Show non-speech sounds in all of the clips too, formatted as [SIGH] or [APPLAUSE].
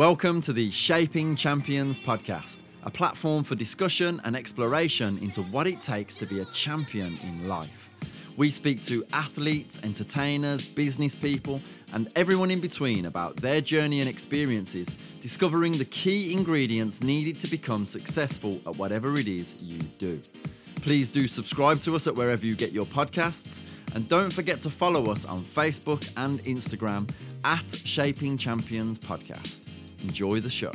Welcome to the Shaping Champions podcast, a platform for discussion and exploration into what it takes to be a champion in life. We speak to athletes, entertainers, business people, and everyone in between about their journey and experiences, discovering the key ingredients needed to become successful at whatever it is you do. Please do subscribe to us at wherever you get your podcasts, and don't forget to follow us on Facebook and Instagram at Shaping Champions Podcast. Enjoy the show.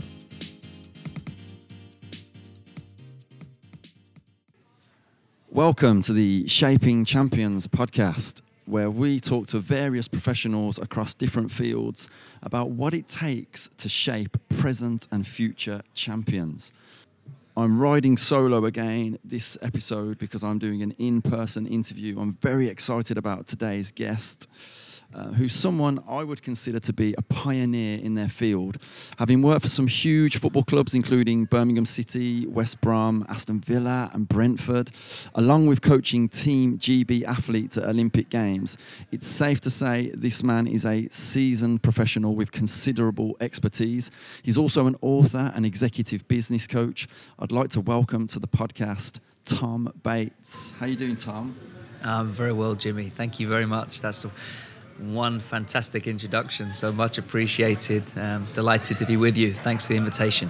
Welcome to the Shaping Champions podcast, where we talk to various professionals across different fields about what it takes to shape present and future champions. I'm riding solo again this episode because I'm doing an in person interview. I'm very excited about today's guest uh, who's someone I would consider to be a pioneer in their field, having worked for some huge football clubs, including Birmingham City, West Brom, Aston Villa, and Brentford, along with coaching Team GB athletes at Olympic Games. It's safe to say this man is a seasoned professional with considerable expertise. He's also an author and executive business coach. I'd like to welcome to the podcast Tom Bates. How you doing, Tom? Um, very well, Jimmy. Thank you very much. That's one fantastic introduction. So much appreciated. Um, delighted to be with you. Thanks for the invitation.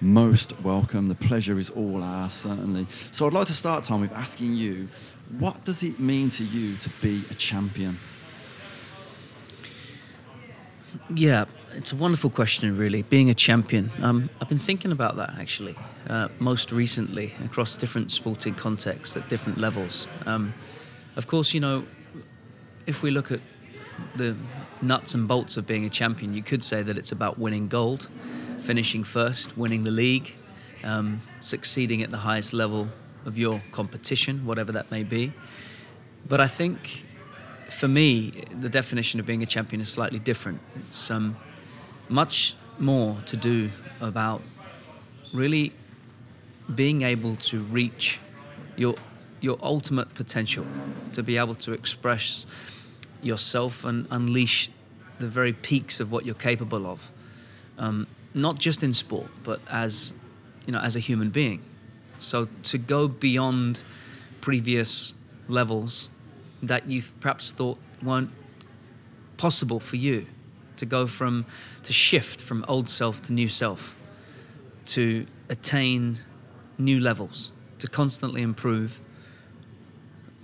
Most welcome. The pleasure is all ours, certainly. So I'd like to start, Tom, with asking you what does it mean to you to be a champion? Yeah, it's a wonderful question, really. Being a champion. Um, I've been thinking about that actually, uh, most recently across different sporting contexts at different levels. Um, of course, you know, if we look at the nuts and bolts of being a champion, you could say that it's about winning gold, finishing first, winning the league, um, succeeding at the highest level of your competition, whatever that may be. But I think for me, the definition of being a champion is slightly different. It's um, much more to do about really being able to reach your your ultimate potential, to be able to express yourself and unleash the very peaks of what you're capable of. Um, not just in sport, but as you know, as a human being. So to go beyond previous levels that you've perhaps thought weren't possible for you, to go from to shift from old self to new self, to attain new levels, to constantly improve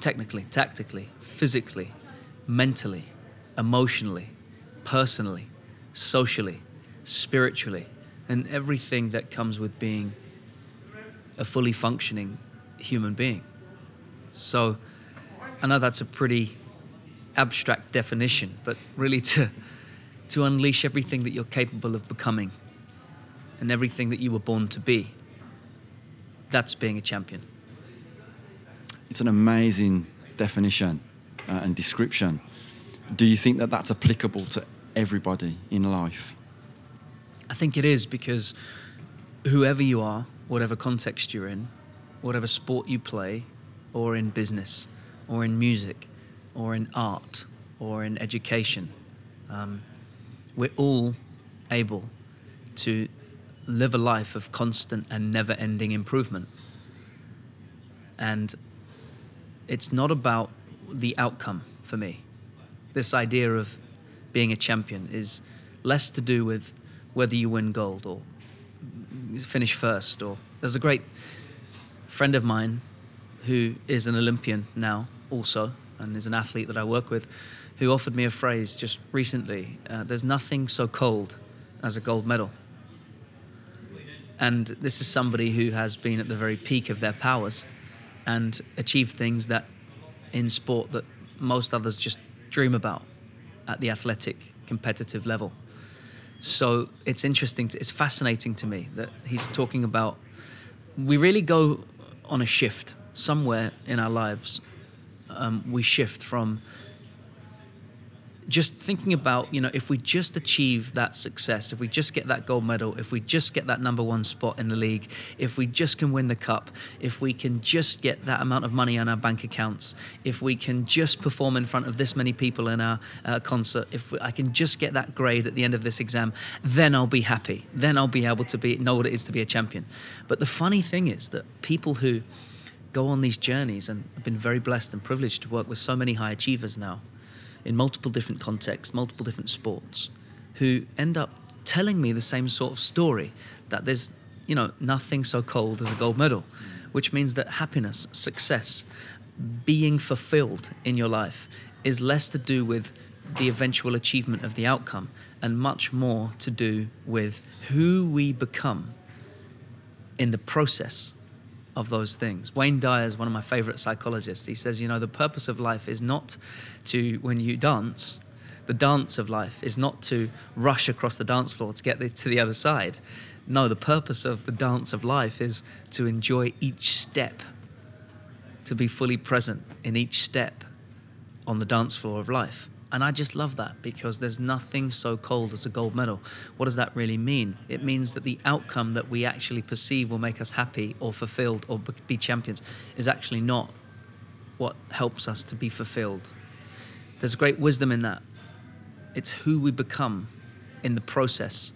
technically, tactically, physically, mentally, emotionally, personally, socially, spiritually, and everything that comes with being a fully functioning human being. So I know that's a pretty abstract definition, but really to to unleash everything that you're capable of becoming and everything that you were born to be. That's being a champion. It's an amazing definition uh, and description. Do you think that that's applicable to everybody in life? I think it is because whoever you are, whatever context you're in, whatever sport you play, or in business, or in music, or in art, or in education, um, we're all able to live a life of constant and never ending improvement. And it's not about the outcome for me. This idea of being a champion is less to do with whether you win gold or finish first. Or there's a great friend of mine who is an Olympian now, also, and is an athlete that I work with, who offered me a phrase just recently. Uh, There's nothing so cold as a gold medal. And this is somebody who has been at the very peak of their powers and achieved things that in sport that most others just dream about at the athletic competitive level. So it's interesting, to, it's fascinating to me that he's talking about we really go on a shift somewhere in our lives. Um, we shift from just thinking about, you know, if we just achieve that success, if we just get that gold medal, if we just get that number one spot in the league, if we just can win the cup, if we can just get that amount of money on our bank accounts, if we can just perform in front of this many people in our uh, concert, if I can just get that grade at the end of this exam, then I'll be happy. Then I'll be able to be know what it is to be a champion. But the funny thing is that people who go on these journeys and I've been very blessed and privileged to work with so many high achievers now in multiple different contexts, multiple different sports, who end up telling me the same sort of story that there's, you know, nothing so cold as a gold medal, which means that happiness, success, being fulfilled in your life is less to do with the eventual achievement of the outcome and much more to do with who we become in the process of those things. Wayne Dyer is one of my favorite psychologists. He says, you know, the purpose of life is not to, when you dance, the dance of life is not to rush across the dance floor to get to the other side. No, the purpose of the dance of life is to enjoy each step, to be fully present in each step on the dance floor of life. And I just love that because there's nothing so cold as a gold medal. What does that really mean? It means that the outcome that we actually perceive will make us happy or fulfilled or be champions is actually not what helps us to be fulfilled. There's great wisdom in that. It's who we become in the process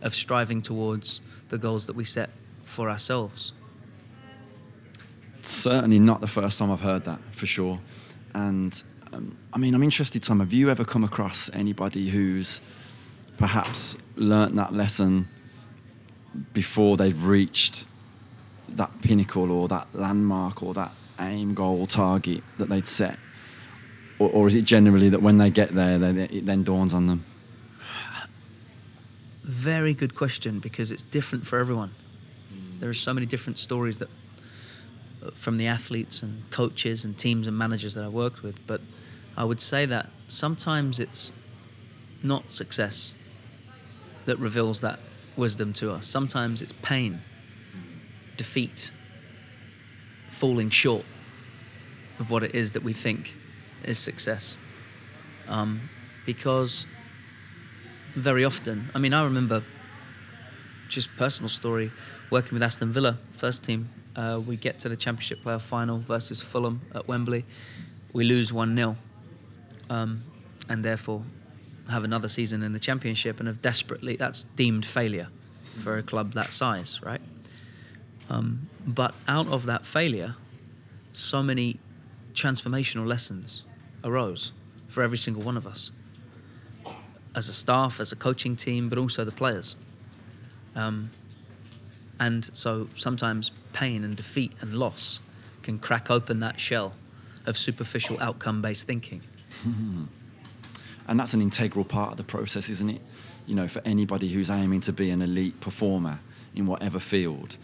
of striving towards the goals that we set for ourselves. Certainly not the first time I've heard that, for sure. And um, I mean, I'm interested, Tom. Have you ever come across anybody who's perhaps learnt that lesson before they've reached that pinnacle or that landmark or that aim, goal, target that they'd set? Or, or is it generally that when they get there, they, it then dawns on them? Very good question because it's different for everyone. There are so many different stories that from the athletes and coaches and teams and managers that I worked with. But I would say that sometimes it's not success that reveals that wisdom to us. Sometimes it's pain, defeat, falling short of what it is that we think is success. Um, because very often, I mean, I remember just personal story working with Aston Villa, first team uh, we get to the Championship playoff final versus Fulham at Wembley. We lose 1 0, um, and therefore have another season in the Championship and have desperately, that's deemed failure for a club that size, right? Um, but out of that failure, so many transformational lessons arose for every single one of us as a staff, as a coaching team, but also the players. Um, and so sometimes pain and defeat and loss can crack open that shell of superficial outcome based thinking. [LAUGHS] And that's an integral part of the process, isn't it? You know, for anybody who's aiming to be an elite performer in whatever field,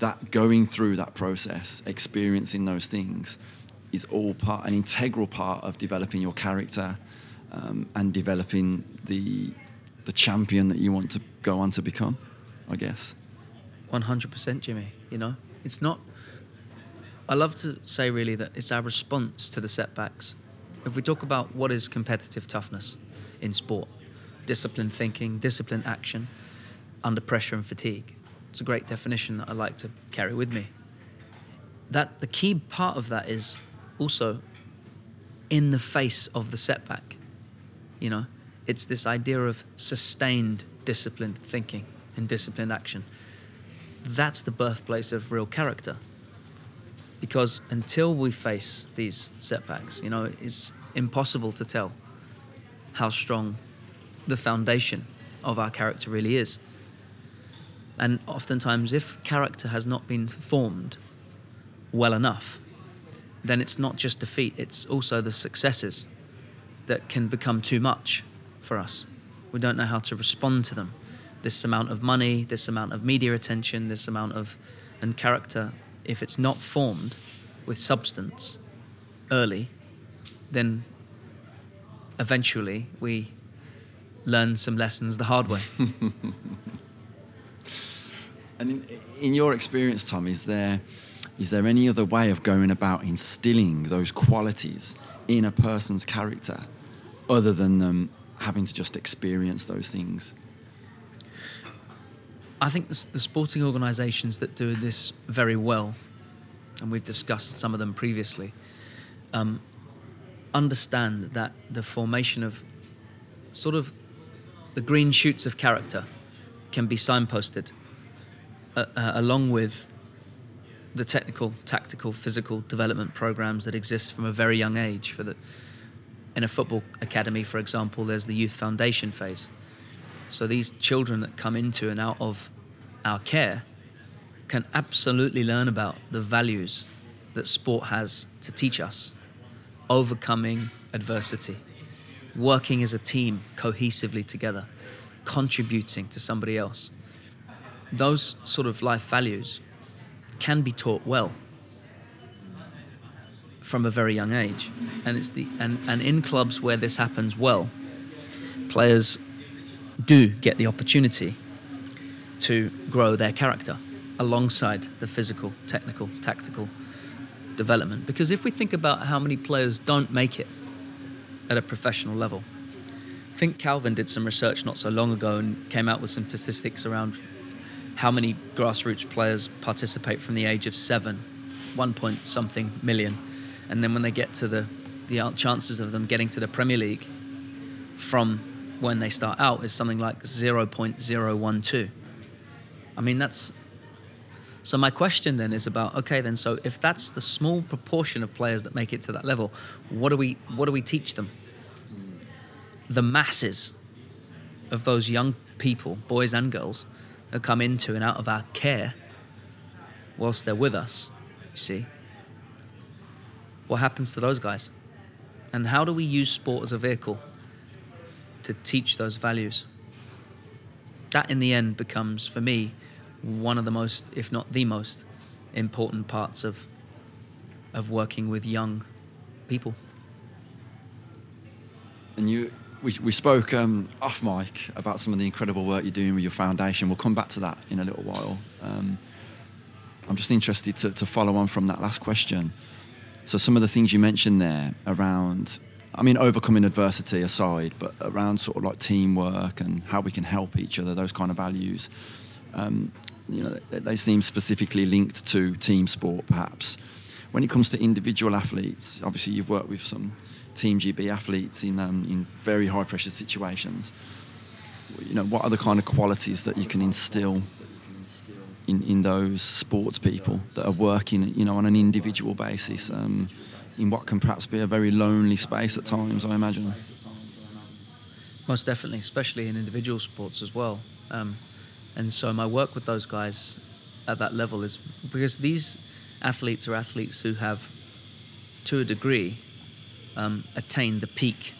that going through that process, experiencing those things, is all part, an integral part of developing your character um, and developing the the champion that you want to go on to become. I guess. 100% Jimmy, you know? It's not I love to say really that it's our response to the setbacks. If we talk about what is competitive toughness in sport, disciplined thinking, disciplined action, under pressure and fatigue. It's a great definition that I like to carry with me. That the key part of that is also in the face of the setback. You know, it's this idea of sustained disciplined thinking and disciplined action that's the birthplace of real character. Because until we face these setbacks, you know, it's impossible to tell how strong the foundation of our character really is. And oftentimes, if character has not been formed well enough, then it's not just defeat, it's also the successes that can become too much for us. We don't know how to respond to them this amount of money, this amount of media attention, this amount of and character, if it's not formed with substance early, then eventually we learn some lessons the hard way. [LAUGHS] and in, in your experience, Tom, is there is there any other way of going about instilling those qualities in a person's character other than them having to just experience those things? I think the, the sporting organisations that do this very well, and we've discussed some of them previously, um, understand that the formation of sort of the green shoots of character can be signposted uh, uh, along with the technical, tactical, physical development programs that exist from a very young age. For the in a football academy, for example, there's the youth foundation phase. So these children that come into and out of our care can absolutely learn about the values that sport has to teach us, overcoming adversity, working as a team cohesively together, contributing to somebody else. Those sort of life values can be taught well from a very young age. And it's the and, and in clubs where this happens well, players do get the opportunity to grow their character alongside the physical, technical, tactical development. Because if we think about how many players don't make it at a professional level, I think Calvin did some research not so long ago and came out with some statistics around how many grassroots players participate from the age of seven, one point something million, and then when they get to the the chances of them getting to the Premier League from when they start out is something like 0.012. I mean that's so my question then is about okay then so if that's the small proportion of players that make it to that level, what do we what do we teach them? The masses of those young people, boys and girls, that come into and out of our care whilst they're with us, you see, what happens to those guys? And how do we use sport as a vehicle to teach those values? That, in the end, becomes, for me, one of the most, if not the most, important parts of, of working with young people. And you, we, we spoke um, off mic about some of the incredible work you're doing with your foundation. We'll come back to that in a little while. Um, I'm just interested to, to follow on from that last question. So, some of the things you mentioned there around, I mean, overcoming adversity aside, but around sort of like teamwork and how we can help each other, those kind of values, um, you know, they, they seem specifically linked to team sport, perhaps. When it comes to individual athletes, obviously you've worked with some Team GB athletes in um, in very high pressure situations. You know, what are the kind of qualities that you can instill in, in those sports people that are working, you know, on an individual basis um, in what can perhaps be a very lonely space at times, I imagine. Most definitely, especially in individual sports as well. Um, and so my work with those guys at that level is because these athletes are athletes who have, to a degree, um, attain the peak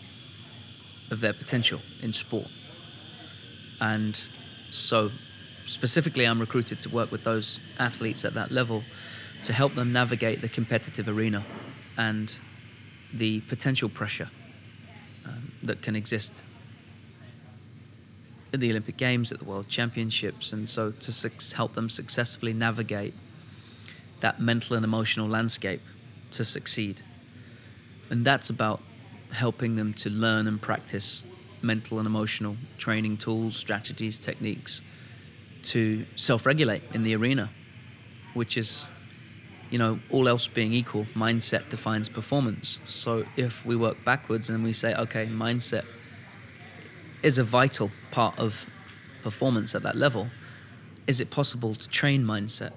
of their potential in sport. And so, specifically, I'm recruited to work with those athletes at that level to help them navigate the competitive arena and the potential pressure um, that can exist at the Olympic Games, at the World Championships, and so to su- help them successfully navigate that mental and emotional landscape to succeed. And that's about helping them to learn and practice mental and emotional training tools, strategies, techniques to self regulate in the arena, which is, you know, all else being equal, mindset defines performance. So if we work backwards and we say, okay, mindset is a vital part of performance at that level, is it possible to train mindset?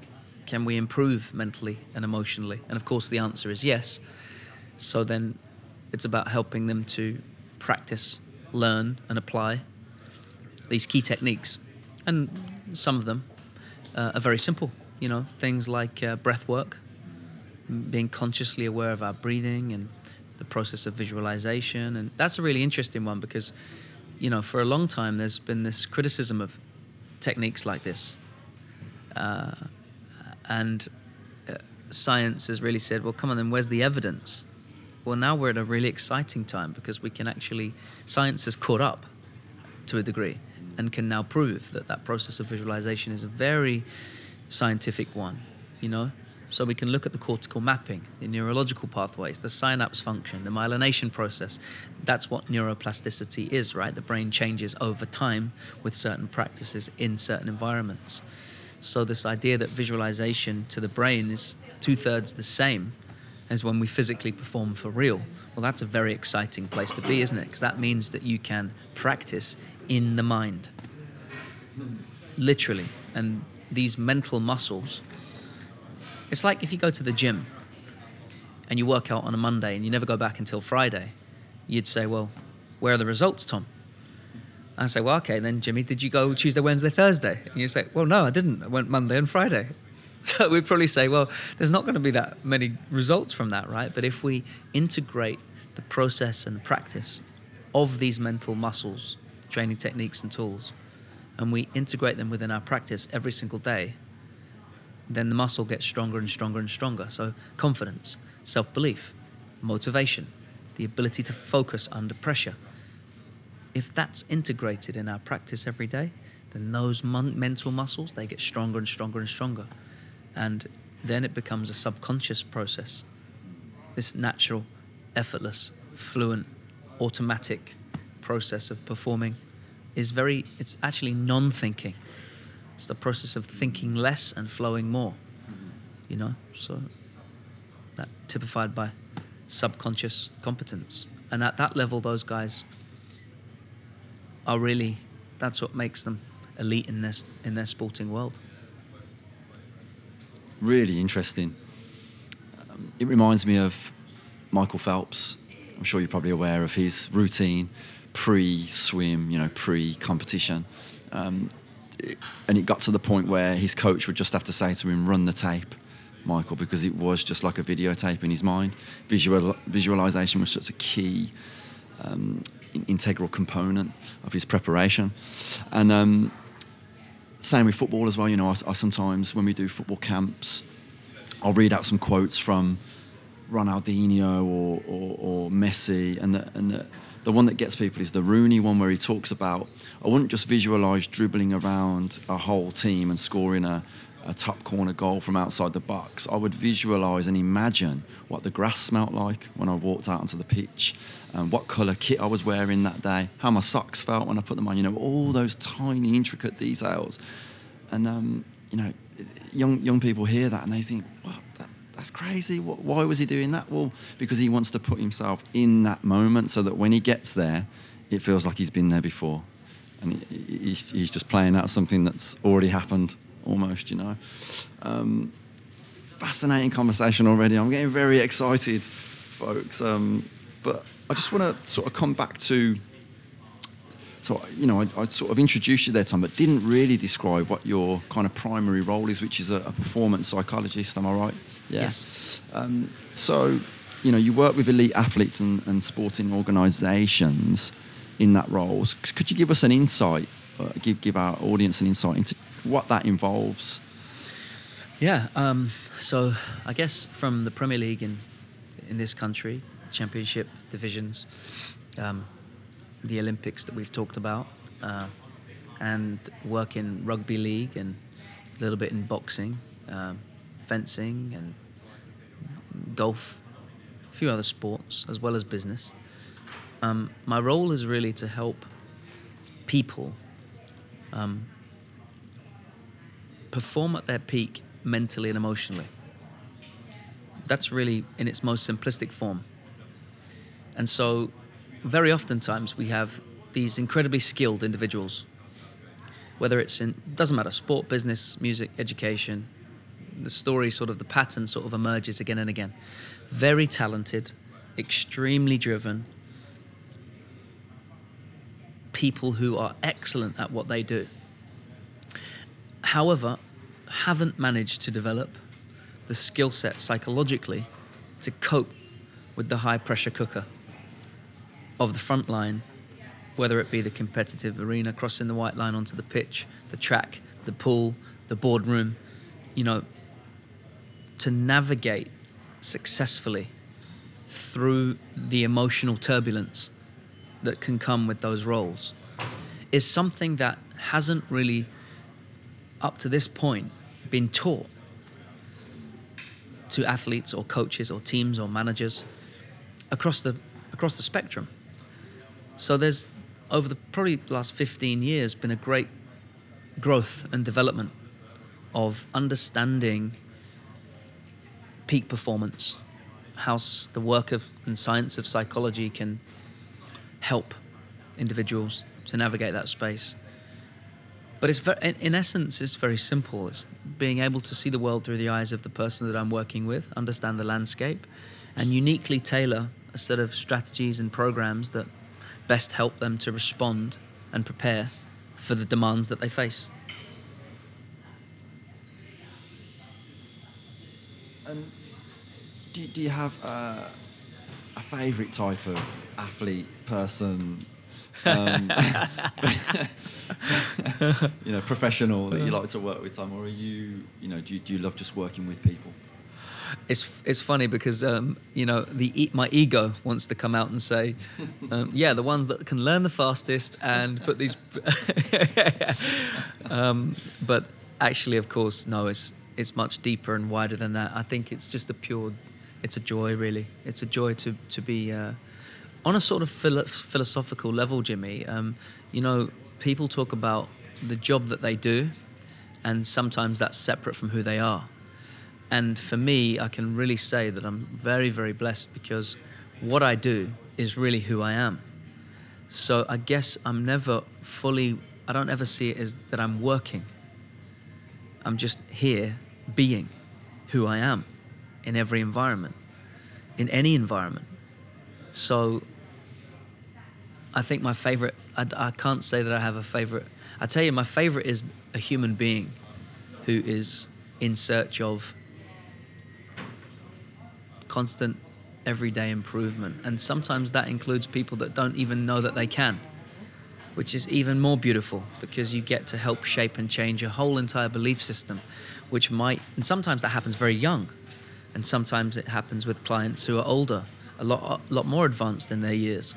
Can we improve mentally and emotionally? And of course, the answer is yes. So then it's about helping them to practice, learn, and apply these key techniques. And some of them uh, are very simple, you know, things like uh, breath work, being consciously aware of our breathing and the process of visualization. And that's a really interesting one because, you know, for a long time there's been this criticism of techniques like this. Uh, and uh, science has really said, well, come on, then where's the evidence? well, now we're at a really exciting time because we can actually, science has caught up to a degree and can now prove that that process of visualization is a very scientific one, you know? So we can look at the cortical mapping, the neurological pathways, the synapse function, the myelination process. That's what neuroplasticity is, right? The brain changes over time with certain practices in certain environments. So this idea that visualization to the brain is two thirds the same as when we physically perform for real. Well, that's a very exciting place to be, isn't it? Because that means that you can practice in the mind, literally. And these mental muscles, it's like if you go to the gym and you work out on a Monday and you never go back until Friday, you'd say, Well, where are the results, Tom? I say, Well, okay, then, Jimmy, did you go Tuesday, Wednesday, Thursday? And you say, Well, no, I didn't. I went Monday and Friday. [LAUGHS] So we'd probably say, well, there's not going to be that many results from that, right? But if we integrate the process and practice of these mental muscles, training techniques and tools, and we integrate them within our practice every single day, then the muscle gets stronger and stronger and stronger. So confidence, self belief, motivation, the ability to focus under pressure. If that's integrated in our practice every day, then those mon- mental muscles they get stronger and stronger and stronger and then it becomes a subconscious process. This natural, effortless, fluent, automatic process of performing is very, it's actually non thinking. It's the process of thinking less and flowing more, you know? So that typified by subconscious competence. And at that level, those guys are really, that's what makes them elite in their, in their sporting world really interesting. Um, it reminds me of Michael Phelps. I'm sure you're probably aware of his routine pre-swim, you know, pre-competition. Um, and it got to the point where his coach would just have to say to him, "Run the tape." Michael, because it was just like a videotape in his mind. Visual, visualization was such a key, um, integral component of his preparation. And um, same with football as well. You know, I, I, sometimes when we do football camps, I'll read out some quotes from Ronaldinho or, or, or Messi, and the, and the, the one that gets people is the Rooney one where he talks about I wouldn't just visualize dribbling around a whole team and scoring a, a top corner goal from outside the box. I would visualize and imagine what the grass smelt like when I walked out onto the pitch um, what colour kit I was wearing that day, how my socks felt when I put them on, you know, all those tiny, intricate details. And, um, you know, young, young people hear that and they think, what, that's crazy. Why was he doing that? Well, because he wants to put himself in that moment so that when he gets there, it feels like he's been there before. And he's, just playing out something that's already happened almost, you know. Um, fascinating conversation already. I'm getting very excited, folks. Um, but I just want to sort of come back to. So you know, I, I, sort of introduced you there, Tom, but didn't really describe what your kind of primary role is, which is a, a performance psychologist. Am I right? Yeah. Yes. Um, so, you know, you work with elite athletes and, and sporting organisations in that role. Could you give us an insight, uh, give give our audience an insight into what that involves? Yeah. Um, so, I guess from the Premier League in in this country, championship divisions, um, the Olympics that we've talked about, uh, and work in rugby league and a little bit in boxing, um, fencing, and golf, a few other sports, as well as business. Um, my role is really to help people um, perform at their peak mentally and emotionally. That's really in its most simplistic form. And so, very oftentimes, we have these incredibly skilled individuals, whether it's in, doesn't matter, sport, business, music, education, the story sort of, the pattern sort of emerges again and again. Very talented, extremely driven, people who are excellent at what they do. However, haven't managed to develop the skill set psychologically to cope with the high pressure cooker of the front line, whether it be the competitive arena, crossing the white line onto the pitch, the track, the pool, the boardroom, you know, to navigate successfully through the emotional turbulence that can come with those roles is something that hasn't really, up to this point, been taught. to athletes or coaches or teams or managers across the across the spectrum. So there's over the probably last 15 years been a great growth and development of understanding peak performance, how the work of and science of psychology can help individuals to navigate that space. But it's very, in essence, it's very simple. It's being able to see the world through the eyes of the person that I'm working with, understand the landscape, and uniquely tailor a set of strategies and programs that best help them to respond and prepare for the demands that they face. And do, do you have uh, a favourite type of athlete, person, um, [LAUGHS] you know, professional that you like to work with, Tom, or are you, you know, do you, do you love just working with people? It's it's funny because um, you know the my ego wants to come out and say, um, yeah, the ones that can learn the fastest and put these, [LAUGHS] um, but actually, of course, no, it's it's much deeper and wider than that. I think it's just a pure, it's a joy really. It's a joy to to be. Uh, on a sort of philo- philosophical level, Jimmy, um, you know, people talk about the job that they do, and sometimes that's separate from who they are. And for me, I can really say that I'm very, very blessed because what I do is really who I am. So I guess I'm never fully, I don't ever see it as that I'm working. I'm just here being who I am in every environment, in any environment. So I think my favorite, I, I can't say that I have a favorite. I tell you, my favorite is a human being who is in search of constant everyday improvement. And sometimes that includes people that don't even know that they can, which is even more beautiful because you get to help shape and change a whole entire belief system, which might, and sometimes that happens very young. And sometimes it happens with clients who are older, a lot, a lot more advanced in their years.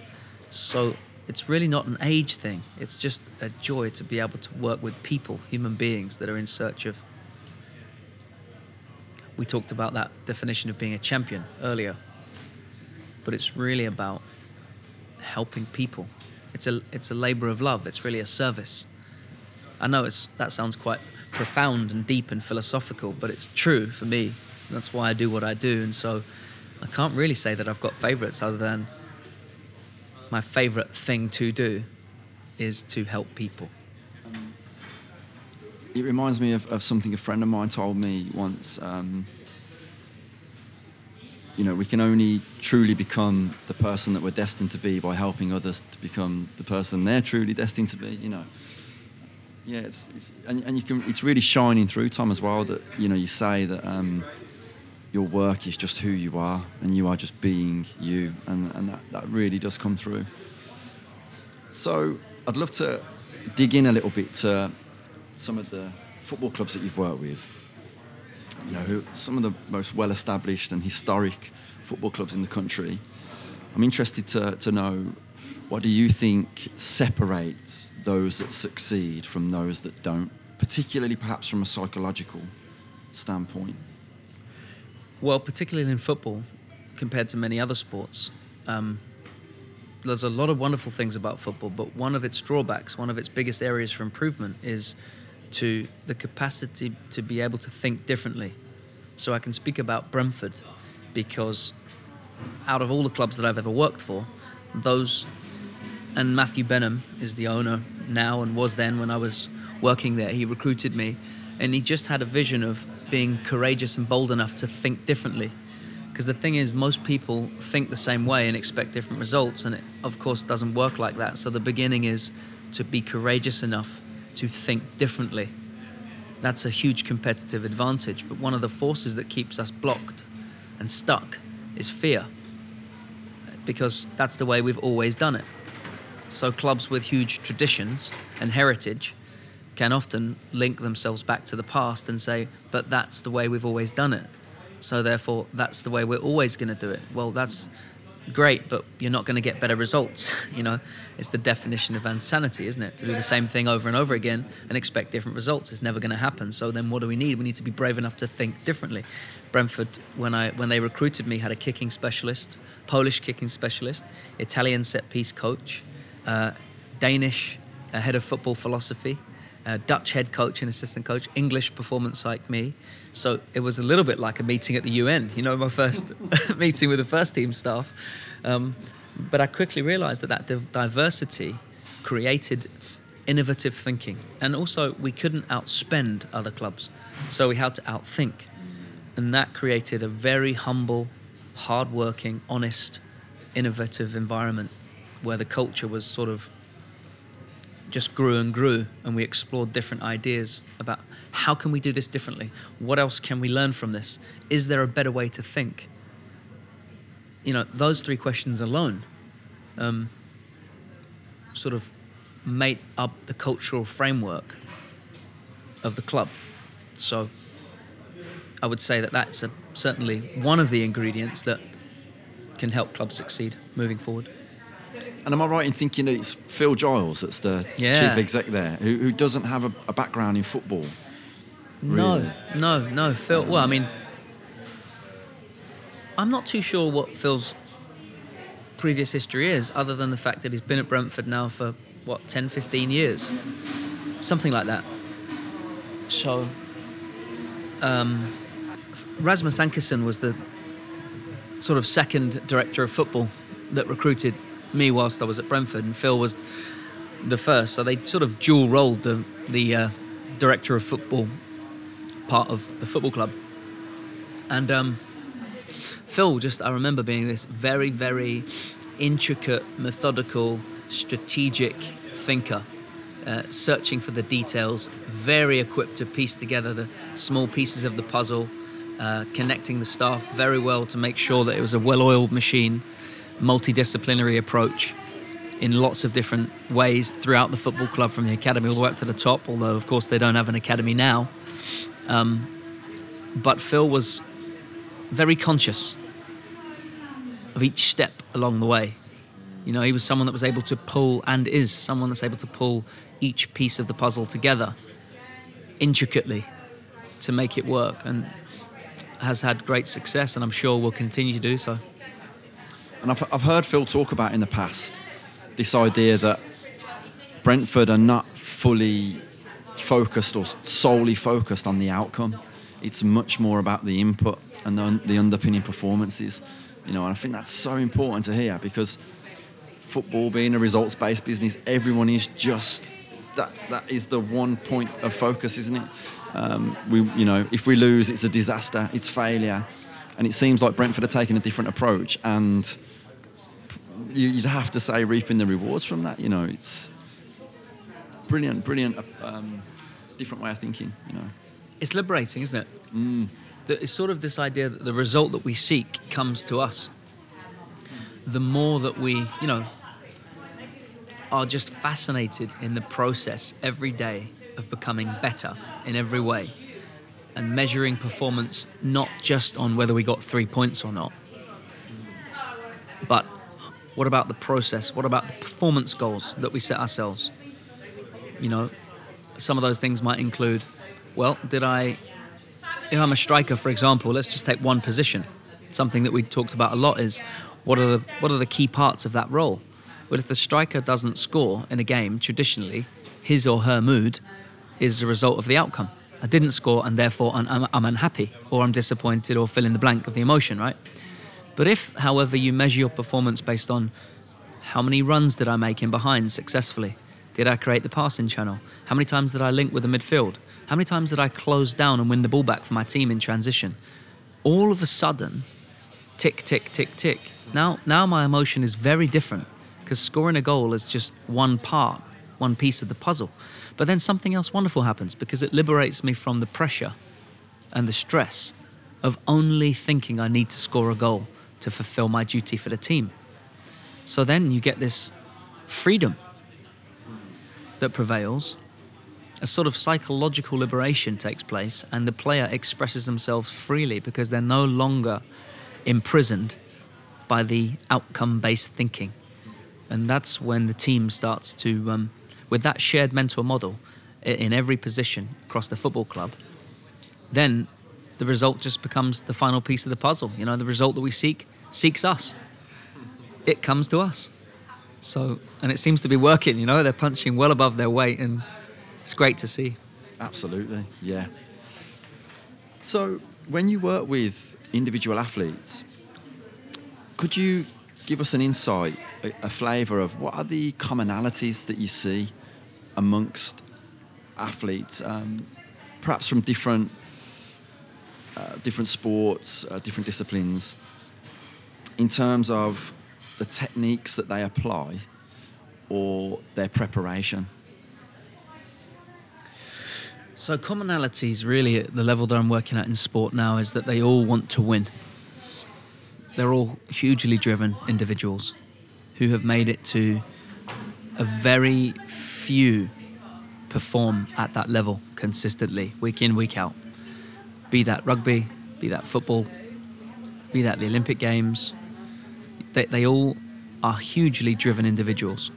So it's really not an age thing. It's just a joy to be able to work with people, human beings that are in search of. We talked about that definition of being a champion earlier, but it's really about helping people. It's a it's a labor of love. It's really a service. I know it's that sounds quite profound and deep and philosophical, but it's true for me. That's why I do what I do, and so I can't really say that I've got favorites other than my favorite thing to do is to help people. It reminds me of, of something a friend of mine told me once. Um, you know, we can only truly become the person that we're destined to be by helping others to become the person they're truly destined to be. You know, yeah, it's, it's and, and you can. It's really shining through, Tom, as well. That you know, you say that um, your work is just who you are, and you are just being you, and, and that, that really does come through. So, I'd love to dig in a little bit to some of the football clubs that you've worked with you know, some of the most well-established and historic football clubs in the country. I'm interested to, to know what do you think separates those that succeed from those that don't, particularly perhaps from a psychological standpoint? Well, particularly in football, compared to many other sports, um, there's a lot of wonderful things about football, but one of its drawbacks, one of its biggest areas for improvement is to the capacity to be able to think differently. So I can speak about Brentford because out of all the clubs that I've ever worked for, those and Matthew Benham is the owner now and was then when I was working there. He recruited me and he just had a vision of being courageous and bold enough to think differently. Because the thing is, most people think the same way and expect different results, and it, of course, doesn't work like that. So the beginning is to be courageous enough to think differently. That's a huge competitive advantage, but one of the forces that keeps us blocked and stuck is fear, because that's the way we've always done it. So, clubs with huge traditions and heritage can often link themselves back to the past and say, but that's the way we've always done it. So, therefore, that's the way we're always going to do it. Well, that's great, but you're not going to get better results. [LAUGHS] you know, it's the definition of insanity, isn't it? To do the same thing over and over again and expect different results. It's never going to happen. So then, what do we need? We need to be brave enough to think differently. Brentford, when I when they recruited me, had a kicking specialist, Polish kicking specialist, Italian set piece coach, uh, Danish uh, head of football philosophy, uh, Dutch head coach and assistant coach, English performance like me. So it was a little bit like a meeting at the UN, you know, my first [LAUGHS] [LAUGHS] meeting with the first team staff. Um, but I quickly realized that that diversity created innovative thinking. And also, we couldn't outspend other clubs. So we had to outthink. And that created a very humble, hardworking, honest, innovative environment where the culture was sort of just grew and grew and we explored different ideas about how can we do this differently? What else can we learn from this? Is there a better way to think? You know those three questions alone um, sort of made up the cultural framework of the club. So i would say that that's a, certainly one of the ingredients that can help clubs succeed moving forward and am I right in thinking that it's Phil Giles that's the yeah. chief exec there, who, who doesn't have a, a background in football? Really? No, no, no. Phil. Well, I mean, I'm not too sure what Phil's previous history is, other than the fact that he's been at Brentford now for what 10, 15 years, something like that. So, um, Rasmus Ankersen was the sort of second director of football that recruited me whilst I was at Brentford, and Phil was the first. So they sort of dual rolled the the uh, director of football part of the football club. And um, Phil, just I remember being this very, very intricate, methodical, strategic thinker, uh, searching for the details, very equipped to piece together the small pieces of the puzzle, uh, connecting the staff very well to make sure that it was a well-oiled machine multidisciplinary approach in lots of different ways throughout the football club from the academy all the way up to the top although of course they don't have an academy now. Um, but phil was very conscious of each step along the way. You know he was someone that was able to pull and is someone that's able to pull each piece of the puzzle together intricately to make it work and has had great success and i'm sure will continue to do so and I've, I've heard Phil talk about in the past this idea that Brentford are not fully focused or solely focused on the outcome. It's much more about the input and the, the underpinning performances. You know, and I think that's so important to hear because football being a results-based business, everyone is just that. That is the one point of focus, isn't it? Um, we, you know, if we lose, it's a disaster, it's failure, and it seems like Brentford are taking a different approach and you'd have to say reaping the rewards from that. You know, it's brilliant, brilliant, um, different way of thinking. You know, it's liberating, isn't it? Mm. It's sort of this idea that the result that we seek comes to us. The more that we, you know, are just fascinated in the process every day of becoming better in every way and measuring performance not just on whether we got three points or not, but what about the process? What about the performance goals that we set ourselves? You know, some of those things might include, well, did I, if I'm a striker, for example, let's just take one position. Something that we talked about a lot is what are the what are the key parts of that role? But if the striker doesn't score in a game, traditionally, his or her mood is the result of the outcome. I didn't score, and therefore I'm, I'm unhappy, or I'm disappointed, or fill in the blank of the emotion, right? But if, however, you measure your performance based on how many runs did I make in behind successfully? Did I create the passing channel? How many times did I link with the midfield? How many times did I close down and win the ball back for my team in transition? All of a sudden, tick, tick, tick, tick. Now, now my emotion is very different because scoring a goal is just one part, one piece of the puzzle. But then something else wonderful happens because it liberates me from the pressure and the stress of only thinking I need to score a goal to fulfill my duty for the team. So then you get this freedom that prevails. A sort of psychological liberation takes place, and the player expresses themselves freely because they're no longer imprisoned by the outcome based thinking. And that's when the team starts to, um, with that shared mental model in every position across the football club, then the result just becomes the final piece of the puzzle. You know, the result that we seek seeks us. It comes to us. So, and it seems to be working, you know, they're punching well above their weight and it's great to see. Absolutely, yeah. So, when you work with individual athletes, could you give us an insight, a, a flavour of what are the commonalities that you see amongst athletes, um, perhaps from different uh, different sports, uh, different disciplines, in terms of the techniques that they apply or their preparation? So, commonalities really at the level that I'm working at in sport now is that they all want to win. They're all hugely driven individuals who have made it to a very few perform at that level consistently, week in, week out be that rugby, be that football, be that the Olympic Games. They, they all are hugely driven individuals.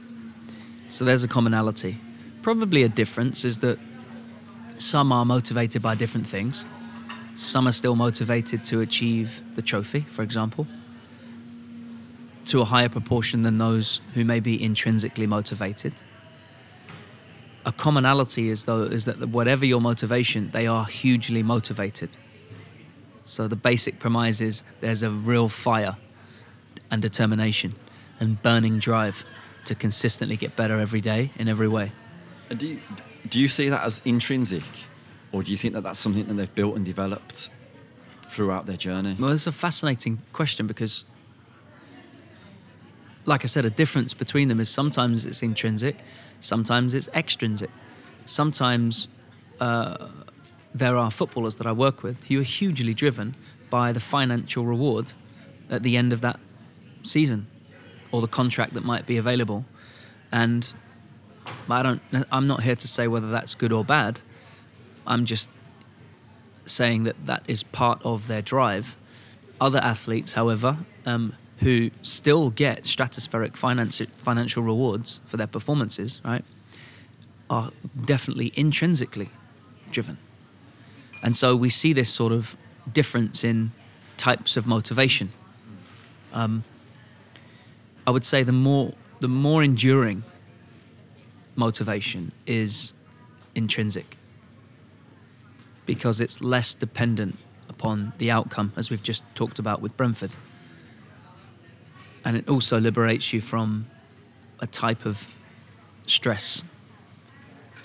So there's a commonality. Probably a difference is that some are motivated by different things. Some are still motivated to achieve the trophy, for example, to a higher proportion than those who may be intrinsically motivated a commonality is though is that whatever your motivation, they are hugely motivated. So the basic premise is there's a real fire and determination and burning drive to consistently get better every day in every way. And do you, do you see that as intrinsic, or do you think that that's something that they've built and developed throughout their journey? Well, it's a fascinating question because, like I said, a difference between them is sometimes it's intrinsic, Sometimes it's extrinsic. Sometimes uh, there are footballers that I work with who are hugely driven by the financial reward at the end of that season or the contract that might be available. And I don't, I'm not here to say whether that's good or bad. I'm just saying that that is part of their drive. Other athletes, however, um, who still get stratospheric financial rewards for their performances, right, are definitely intrinsically driven. And so we see this sort of difference in types of motivation. Um, I would say the more the more enduring motivation is intrinsic because it's less dependent upon the outcome, as we've just talked about with Brentford and it also liberates you from a type of stress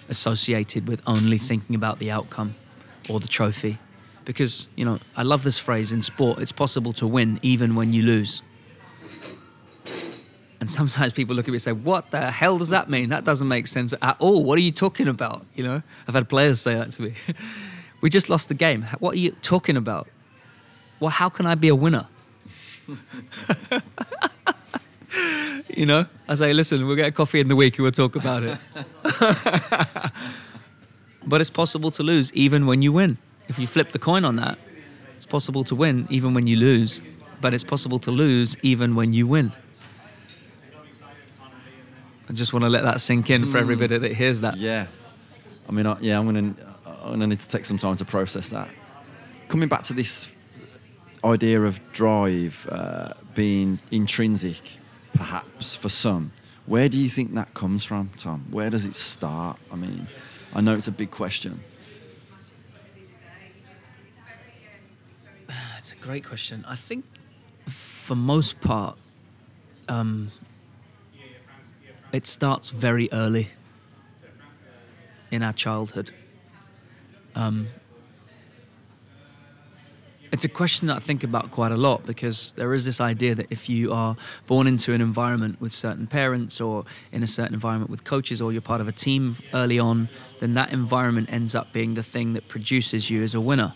associated with only thinking about the outcome or the trophy. Because, you know, I love this phrase in sport it's possible to win even when you lose. And sometimes people look at me and say, What the hell does that mean? That doesn't make sense at all. What are you talking about? You know, I've had players say that to me. [LAUGHS] we just lost the game. What are you talking about? Well, how can I be a winner? [LAUGHS] you know, I say, listen, we'll get a coffee in the week and we'll talk about it. [LAUGHS] but it's possible to lose even when you win. If you flip the coin on that, it's possible to win even when you lose, but it's possible to lose even when you win. I just want to let that sink in for everybody hmm. that hears that. Yeah. I mean, I, yeah, I'm gonna, I'm need to take some time to process that. Coming back to this idea of drive uh, being intrinsic, perhaps for some, where do you think that comes from, Tom? Where does it start? I mean, I know it's a big question. [SIGHS] It's a great question. I think, for most part, um, it starts very early in our childhood. Um, it's a question that I think about quite a lot because there is this idea that if you are born into an environment with certain parents or in a certain environment with coaches or you're part of a team early on, then that environment ends up being the thing that produces you as a winner.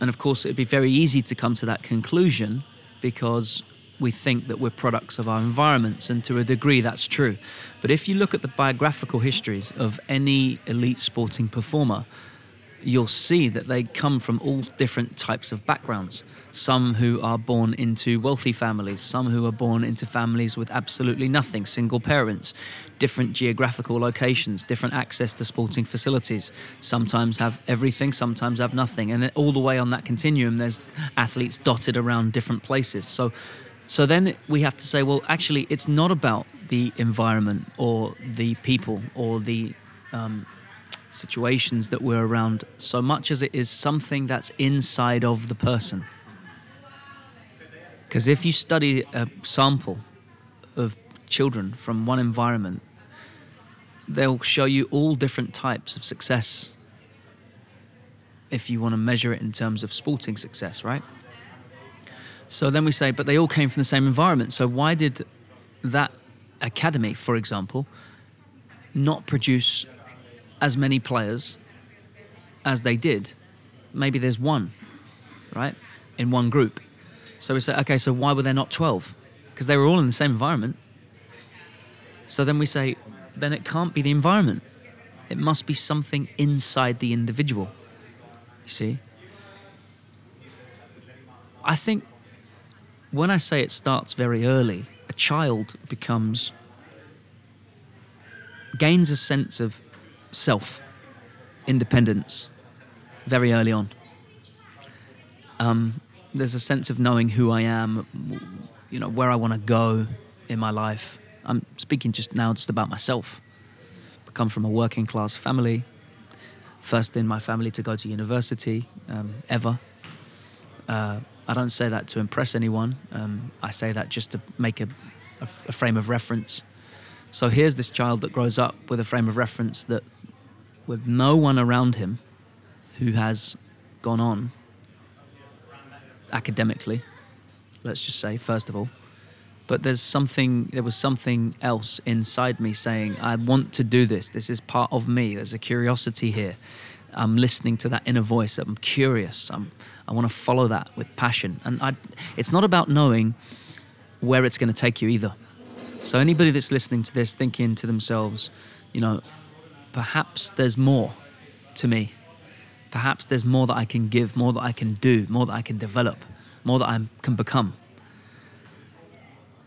And of course, it'd be very easy to come to that conclusion because we think that we're products of our environments, and to a degree, that's true. But if you look at the biographical histories of any elite sporting performer, you'll see that they come from all different types of backgrounds. Some who are born into wealthy families, some who are born into families with absolutely nothing, single parents, different geographical locations, different access to sporting facilities. Sometimes have everything, sometimes have nothing. And all the way on that continuum, there's athletes dotted around different places. So, so then we have to say, well, actually, it's not about the environment or the people or the um, situations that we're around so much as it is something that's inside of the person. Because if you study a sample of children from one environment, they'll show you all different types of success if you want to measure it in terms of sporting success, right? So then we say, but they all came from the same environment. So why did that academy, for example, not produce as many players as they did, maybe there's one, right, in one group. So we say, okay, so why were there not 12? Because they were all in the same environment. So then we say, then it can't be the environment. It must be something inside the individual. You see? I think when I say it starts very early, a child becomes, gains a sense of self, independence, very early on. Um, there's a sense of knowing who I am, you know, where I want to go in my life. I'm speaking just now just about myself. I come from a working class family, first in my family to go to university um, ever. Uh, I don't say that to impress anyone. Um, I say that just to make a, a, a frame of reference. So here's this child that grows up with a frame of reference that with no one around him who has gone on academically, let's just say, first of all. But there's something, there was something else inside me saying, I want to do this. This is part of me. There's a curiosity here. I'm listening to that inner voice. I'm curious. I'm, I want to follow that with passion. And I, it's not about knowing where it's going to take you either. So, anybody that's listening to this thinking to themselves, you know, perhaps there's more to me. Perhaps there's more that I can give, more that I can do, more that I can develop, more that I can become.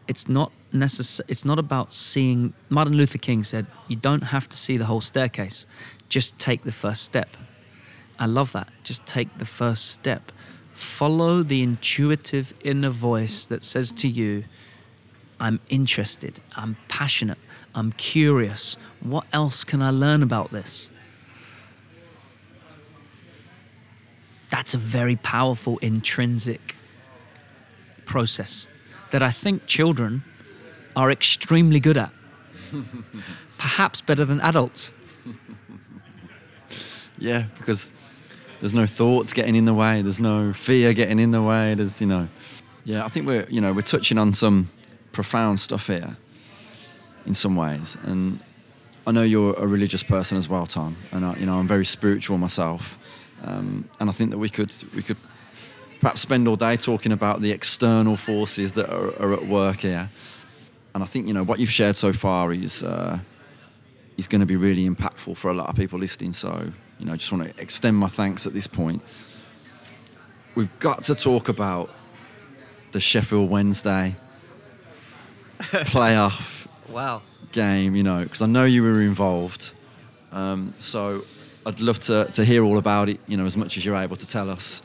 It's not necessary. It's not about seeing. Martin Luther King said, "You don't have to see the whole staircase. Just take the first step." I love that. Just take the first step. Follow the intuitive inner voice that says to you, I'm interested, I'm passionate, I'm curious. What else can I learn about this? That's a very powerful intrinsic process that I think children are extremely good at. [LAUGHS] Perhaps better than adults. [LAUGHS] yeah, because there's no thoughts getting in the way, there's no fear getting in the way, there's, you know. Yeah, I think we're, you know, we're touching on some profound stuff here in some ways. And I know you're a religious person as well, Tom, and I, you know I'm very spiritual myself. Um, and I think that we could we could perhaps spend all day talking about the external forces that are, are at work here. And I think you know what you've shared so far is uh, is going to be really impactful for a lot of people listening. So you know, I just want to extend my thanks at this point. We've got to talk about the Sheffield Wednesday [LAUGHS] playoff wow. game, you know, because I know you were involved. Um, so I'd love to, to hear all about it, you know, as much as you're able to tell us.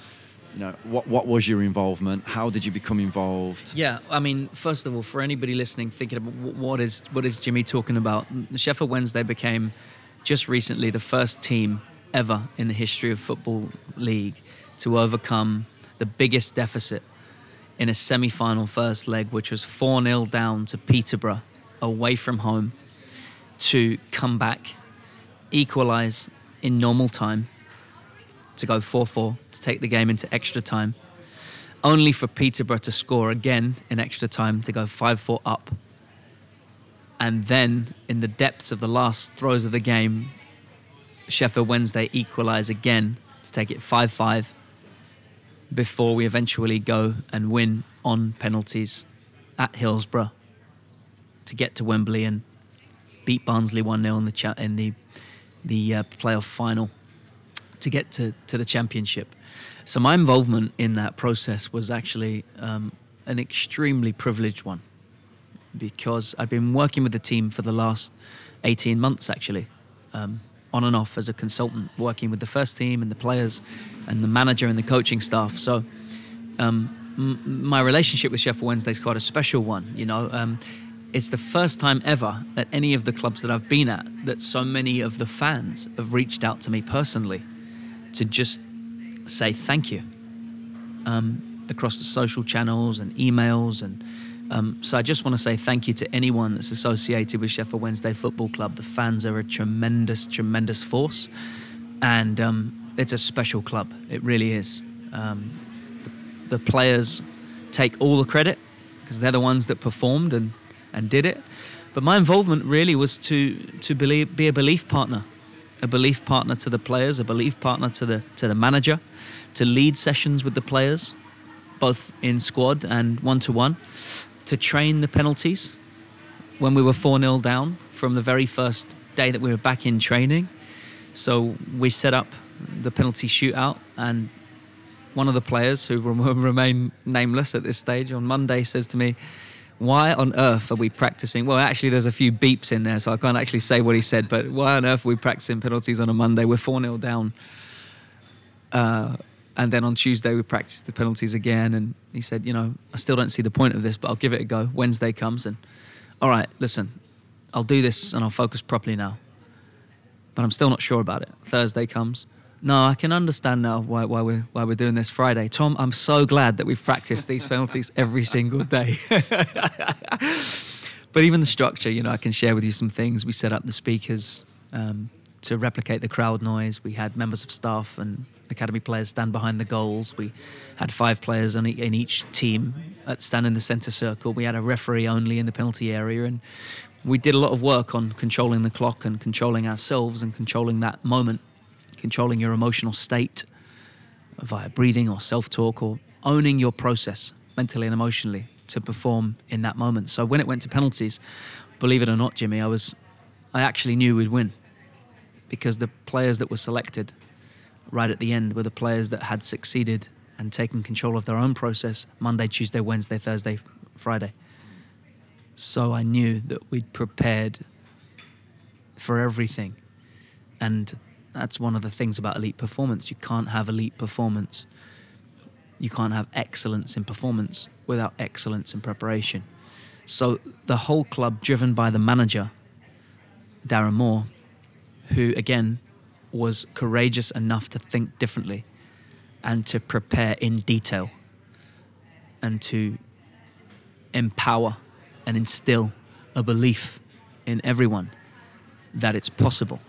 You know, what, what was your involvement? How did you become involved? Yeah, I mean, first of all, for anybody listening, thinking about what is what is Jimmy talking about? Sheffield Wednesday became just recently the first team ever in the history of football league to overcome the biggest deficit in a semi final first leg, which was 4 0 down to Peterborough away from home, to come back, equalise in normal time, to go 4 4, to take the game into extra time, only for Peterborough to score again in extra time to go 5 4 up. And then, in the depths of the last throes of the game, Sheffield Wednesday equalise again to take it 5 5 before we eventually go and win on penalties at Hillsborough to get to Wembley and beat Barnsley 1 0 in the, cha- in the, the uh, playoff final. to get to, to the championship. So my involvement in that process was actually um, an extremely privileged one because I'd been working with the team for the last 18 months actually, um, on and off as a consultant, working with the first team and the players and the manager and the coaching staff. So um, m- my relationship with Sheffield Wednesday is quite a special one. You know, um, it's the first time ever at any of the clubs that I've been at that so many of the fans have reached out to me personally to just say thank you um, across the social channels and emails and um, so I just want to say thank you to anyone that's associated with Sheffield Wednesday Football Club. The fans are a tremendous, tremendous force, and um, it's a special club. It really is. Um, the, the players take all the credit because they're the ones that performed and, and did it. But my involvement really was to to believe, be a belief partner, a belief partner to the players, a belief partner to the to the manager, to lead sessions with the players, both in squad and one to one, to train the penalties when we were 4 0 down from the very first day that we were back in training. So we set up the penalty shootout, and one of the players, who will [LAUGHS] remain nameless at this stage, on Monday says to me, why on earth are we practicing? Well, actually, there's a few beeps in there, so I can't actually say what he said, but why on earth are we practicing penalties on a Monday? We're 4 0 down. Uh, and then on Tuesday, we practiced the penalties again. And he said, You know, I still don't see the point of this, but I'll give it a go. Wednesday comes, and all right, listen, I'll do this and I'll focus properly now. But I'm still not sure about it. Thursday comes. No, I can understand now why, why, we're, why we're doing this Friday. Tom, I'm so glad that we've practiced these penalties every single day. [LAUGHS] but even the structure, you know, I can share with you some things. We set up the speakers um, to replicate the crowd noise. We had members of staff and academy players stand behind the goals. We had five players in each team at stand in the centre circle. We had a referee only in the penalty area, and we did a lot of work on controlling the clock and controlling ourselves and controlling that moment, controlling your emotional state via breathing or self-talk or owning your process mentally and emotionally to perform in that moment. So when it went to penalties, believe it or not, Jimmy, I was I actually knew we'd win because the players that were selected right at the end were the players that had succeeded and taken control of their own process Monday, Tuesday, Wednesday, Thursday, Friday. So I knew that we'd prepared for everything. And that's one of the things about elite performance. You can't have elite performance. You can't have excellence in performance without excellence in preparation. So the whole club, driven by the manager, Darren Moore, who again was courageous enough to think differently and to prepare in detail and to empower and instill a belief in everyone that it's possible.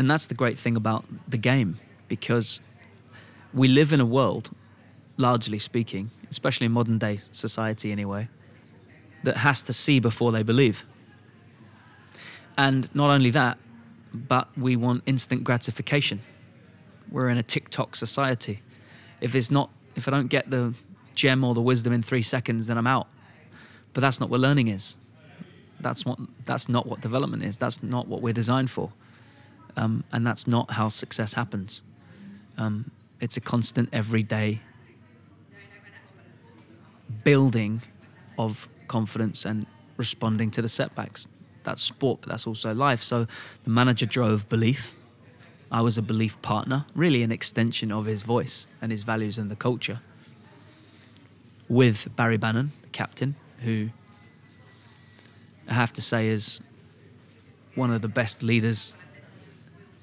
And that's the great thing about the game because we live in a world, largely speaking, especially in modern day society anyway, that has to see before they believe. And not only that, but we want instant gratification. We're in a TikTok society. If it's not, if I don't get the gem or the wisdom in three seconds, then I'm out. But that's not what learning is. That's what. That's not what development is. That's not what we're designed for. Um, and that's not how success happens. Um, it's a constant, everyday building of confidence and responding to the setbacks that's sport, but that's also life. So the manager drove belief. I was a belief partner, really an extension of his voice and his values and the culture. With Barry Bannan, the captain, who I have to say is one of the best leaders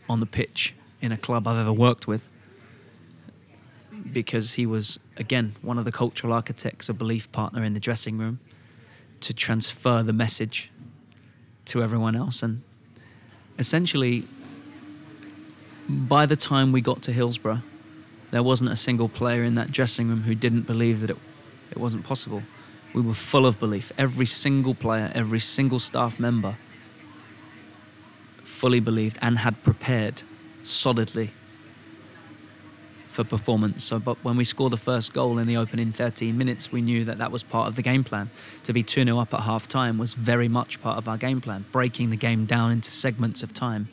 on the pitch in a club I've ever worked with because he was, again, one of the cultural architects, a belief partner in the dressing room to transfer the message to everyone else. And essentially, by the time we got to Hillsborough, there wasn't a single player in that dressing room who didn't believe that it, it wasn't possible. We were full of belief. Every single player, every single staff member fully believed and had prepared solidly for performance. So, but when we scored the first goal in the opening 13 minutes, we knew that that was part of the game plan. To be 2 0 up at half time was very much part of our game plan, breaking the game down into segments of time.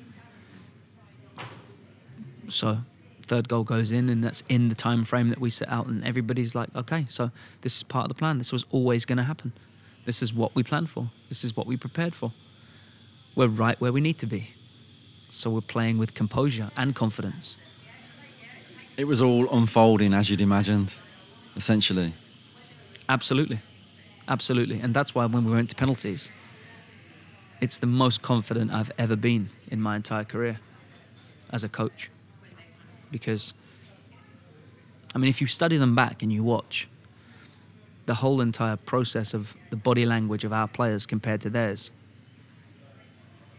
So third goal goes in, and that's in the time frame that we set out, and everybody's like, okay, so this is part of the plan. This was always going to happen. This is what we planned for. This is what we prepared for. We're right where we need to be. So we're playing with composure and confidence. It was all unfolding as you'd imagined, essentially. Absolutely. Absolutely. And that's why when we went to penalties, it's the most confident I've ever been in my entire career as a coach. Because, I mean, if you study them back and you watch the whole entire process of the body language of our players compared to theirs,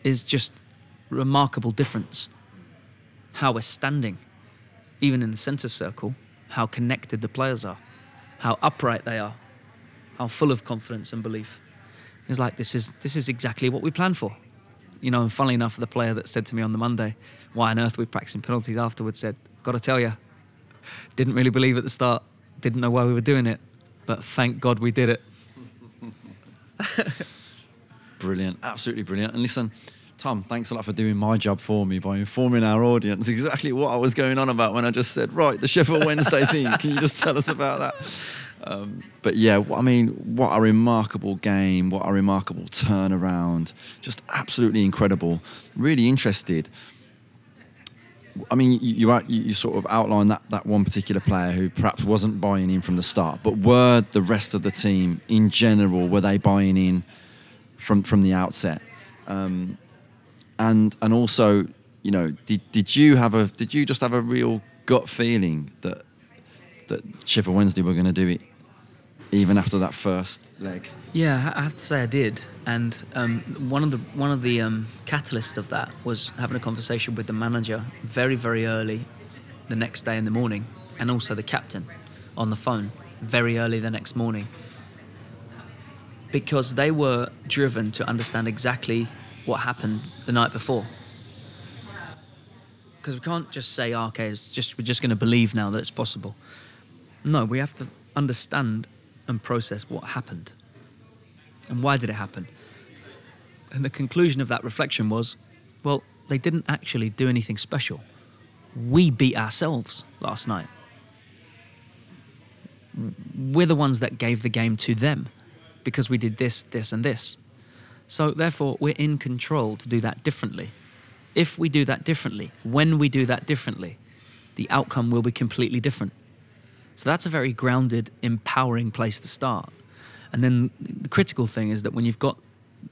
is just remarkable difference. How we're standing, even in the center circle, how connected the players are, how upright they are, how full of confidence and belief. It's like this is this is exactly what we planned for. You know, and funnily enough, the player that said to me on the Monday, "Why on earth are we practicing penalties?" afterwards said, "Got to tell you, didn't really believe at the start, didn't know why we were doing it, but thank God we did it." [LAUGHS] brilliant, absolutely brilliant. And listen, Tom, thanks a lot for doing my job for me by informing our audience exactly what I was going on about when I just said, right, the Sheffield Wednesday [LAUGHS] thing. Can you just tell us about that? Um, but yeah, I mean, what a remarkable game, what a remarkable turnaround. Just absolutely incredible. Really interested. I mean, you, you, you sort of outlined that, that one particular player who perhaps wasn't buying in from the start, but were the rest of the team in general, were they buying in from, from the outset? Um, and and also, you know, did, did you have a did you just have a real gut feeling that that Sheffield Wednesday were going to do it even after that first leg? Yeah, I have to say I did, and um, one of the one of the um, catalysts of that was having a conversation with the manager very very early the next day in the morning, and also the captain on the phone very early the next morning because they were driven to understand exactly what happened the night before. Because we can't just say, oh, okay, it's just we're just going to believe now that it's possible. No, we have to understand and process what happened and why did it happen. And the conclusion of that reflection was, well, they didn't actually do anything special. We beat ourselves last night. We're the ones that gave the game to them because we did this, this, and this. So, therefore, we're in control to do that differently. If we do that differently, when we do that differently, the outcome will be completely different. So, that's a very grounded, empowering place to start. And then the critical thing is that when you've got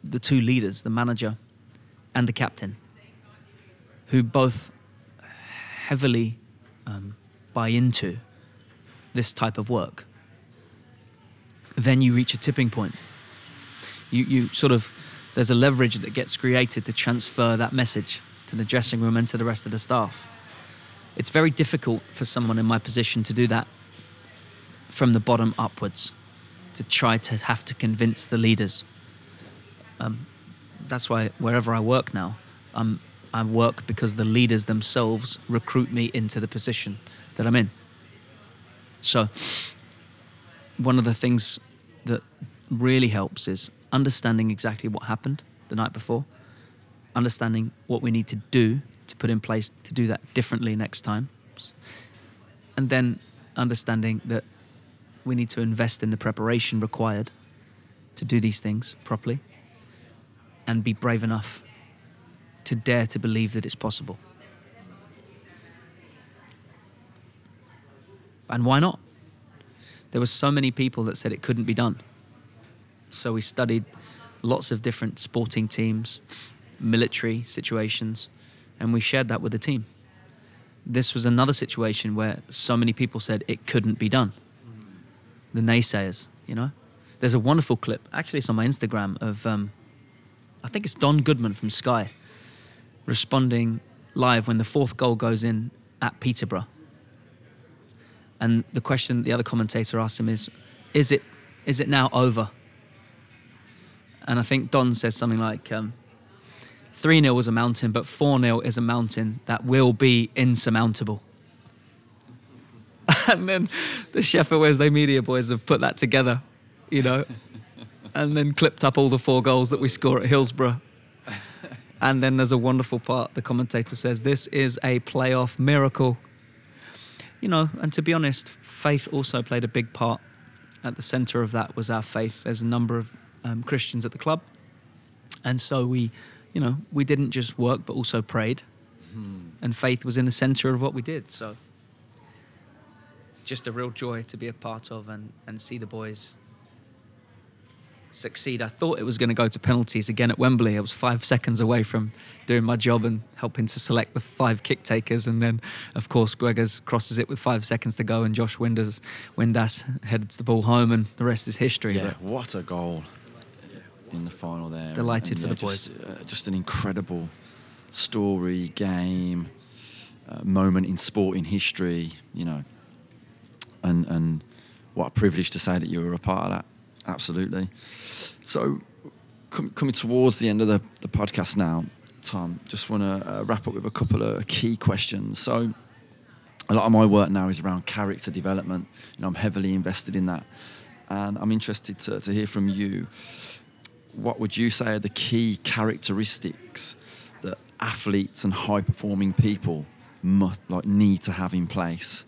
the two leaders, the manager and the captain, who both heavily um, buy into this type of work, then you reach a tipping point. You, you sort of there's a leverage that gets created to transfer that message to the dressing room and to the rest of the staff. It's very difficult for someone in my position to do that from the bottom upwards, to try to have to convince the leaders. Um, that's why wherever I work now, I'm, I work because the leaders themselves recruit me into the position that I'm in. So, one of the things that really helps is understanding exactly what happened the night before, understanding what we need to do to put in place to do that differently next time, and then understanding that we need to invest in the preparation required to do these things properly and be brave enough to dare to believe that it's possible. And why not? There were so many people that said it couldn't be done. So we studied lots of different sporting teams, military situations, and we shared that with the team. This was another situation where so many people said it couldn't be done. The naysayers, you know? There's a wonderful clip, actually, it's on my Instagram, of um, I think it's Don Goodman from Sky responding live when the fourth goal goes in at Peterborough. And the question the other commentator asked him is, is it, is it now over? And I think Don says something like, um, 3 0 was a mountain, but 4 0 is a mountain that will be insurmountable. [LAUGHS] and then the Sheffield Wednesday media boys have put that together, you know, [LAUGHS] and then clipped up all the four goals that we score at Hillsborough. [LAUGHS] And then there's a wonderful part. The commentator says, This is a playoff miracle. You know, and to be honest, faith also played a big part. At the center of that was our faith. There's a number of um, Christians at the club. And so we, you know, we didn't just work, but also prayed. And faith was in the center of what we did. So just a real joy to be a part of and, and see the boys succeed. I thought it was going to go to penalties again at Wembley. I was five seconds away from doing my job and helping to select the five kick takers. And then, of course, Gregors crosses it with five seconds to go, and Josh Windass, Windass heads the ball home, and the rest is history. Yeah, But what a goal in the final there. Delighted for the just, Uh, just an incredible story, game, uh, moment in sport in history, you know. And, and what a privilege to say that you were a part of that. Absolutely. So, com- coming towards the end of the, the podcast now, Tom, just want to uh, wrap up with a couple of key questions. So, a lot of my work now is around character development. You know, I'm heavily invested in that, and I'm interested to, to hear from you. What would you say are the key characteristics that athletes and high performing people must like need to have in place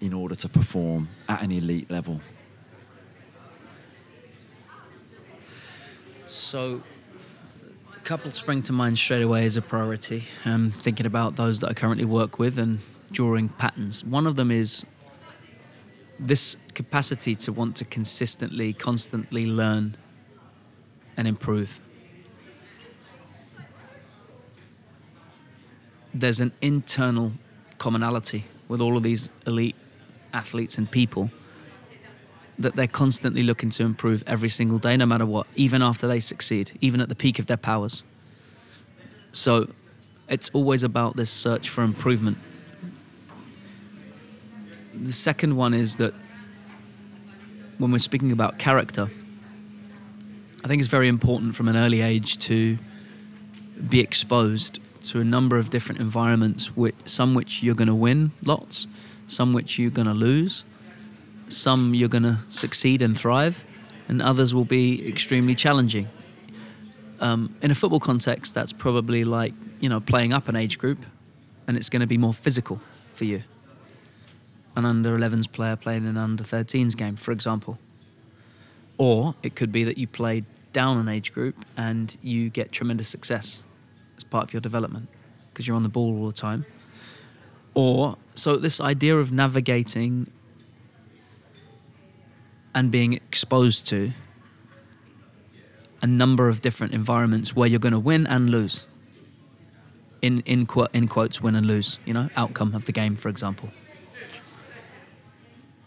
in order to perform at an elite level? So, a couple spring to mind straight away as a priority. Um, thinking about those that I currently work with and drawing patterns. One of them is this capacity to want to consistently, constantly learn and improve. There's an internal commonality with all of these elite athletes and people that they're constantly looking to improve every single day, no matter what, even after they succeed, even at the peak of their powers. So it's always about this search for improvement. The second one is that when we're speaking about character, I think it's very important from an early age to be exposed to a number of different environments, which, some which you're going to win lots, some which you're going to lose some you're going to succeed and thrive, and others will be extremely challenging. Um, in a football context, that's probably like you know playing up an age group, and it's going to be more physical for you. An under 11s player playing an under 13s game, for example. Or it could be that you play down an age group and you get tremendous success as part of your development because you're on the ball all the time. Or so this idea of navigating and being exposed to a number of different environments where you're going to win and lose. In in quote in quotes, win and lose. You know, outcome of the game, for example.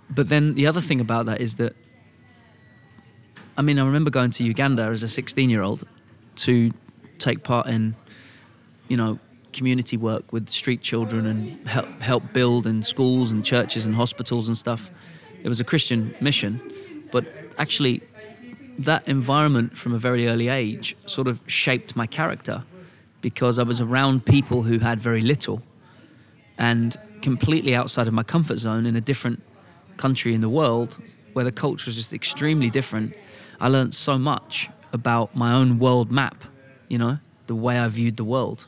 But then the other thing about that is that, I mean, I remember going to Uganda as a 16 year old to take part in, you know, community work with street children and help help build in schools and churches and hospitals and stuff. It was a Christian mission, but actually, that environment from a very early age sort of shaped my character because I was around people who had very little and completely outside of my comfort zone in a different country in the world where the culture was just extremely different. I learned so much about my own world map, you know, the way I viewed the world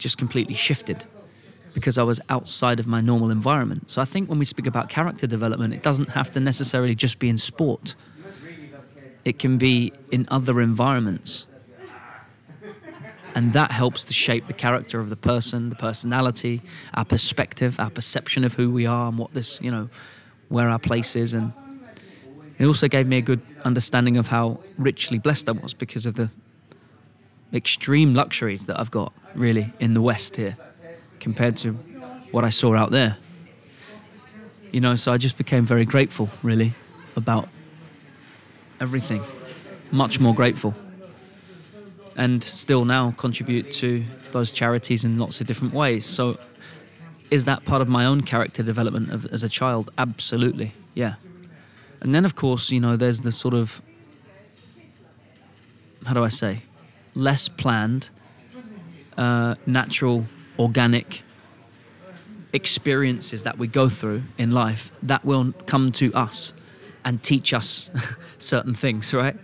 just completely shifted because I was outside of my normal environment. So I think when we speak about character development, it doesn't have to necessarily just be in sport. It can be in other environments. And that helps to shape the character of the person, the personality, our perspective, our perception of who we are and what this, you know, where our place is. And it also gave me a good understanding of how richly blessed I was because of the extreme luxuries that I've got, really, in the West here compared to what I saw out there. You know, so I just became very grateful, really, about everything. Much more grateful. And still now contribute to those charities in lots of different ways. So, is that part of my own character development of, as a child? Absolutely, yeah. And then, of course, you know, there's the sort of, how do I say, less planned, uh, natural organic experiences that we go through in life that will come to us and teach us [LAUGHS] certain things, right?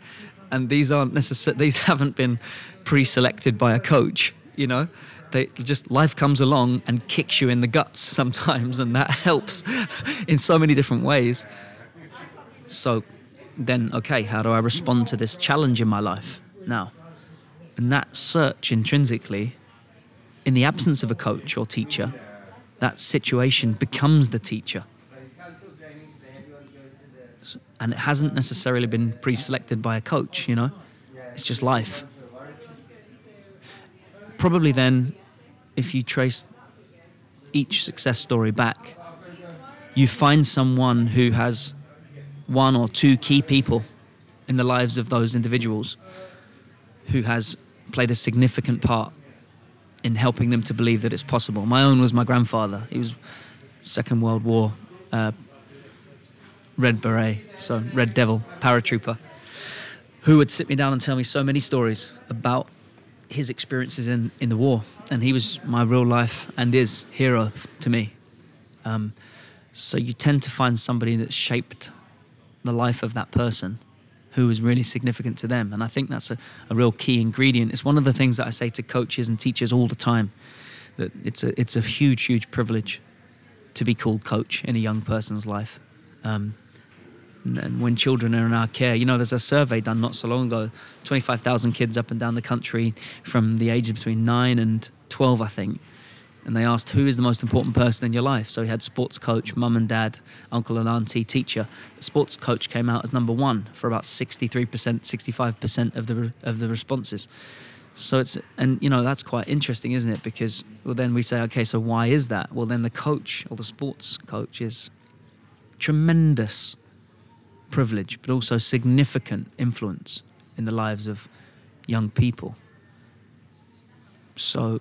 and these aren't necessary. These [LAUGHS] haven't been pre-selected by a coach. You know, they just life comes along and kicks you in the guts [LAUGHS] sometimes, and that helps in so many different ways. So then, okay, how do I respond to this challenge in my life now? And that search intrinsically, in the absence of a coach or teacher, that situation becomes the teacher. And it hasn't necessarily been pre selected by a coach, you know? It's just life. Probably then, if you trace each success story back, you find someone who has one or two key people in the lives of those individuals who has played a significant part in helping them to believe that it's possible. My own was my grandfather. He was Second World War uh, Red Beret, so Red Devil paratrooper, who would sit me down and tell me so many stories about his experiences in, in the war. And he was my real life and is hero to me. Um, so you tend to find somebody that's shaped the life of that person who is really significant to them. And I think that's a, a real key ingredient. It's one of the things that I say to coaches and teachers all the time that it's a, it's a huge, huge privilege to be called coach in a young person's life. Um, and when children are in our care, you know, there's a survey done not so long ago 25,000 kids up and down the country from the ages between 9 and 12, I think and they asked who is the most important person in your life. So he had sports coach, mum and dad, uncle and auntie, teacher. Sports coach came out as number one for about 63%, 65% of the of the responses. So it's and you know that's quite interesting, isn't it? Because well, then we say, okay, so why is that? Well, then the coach or the sports coach is tremendous privilege, but also significant influence in the lives of young people. So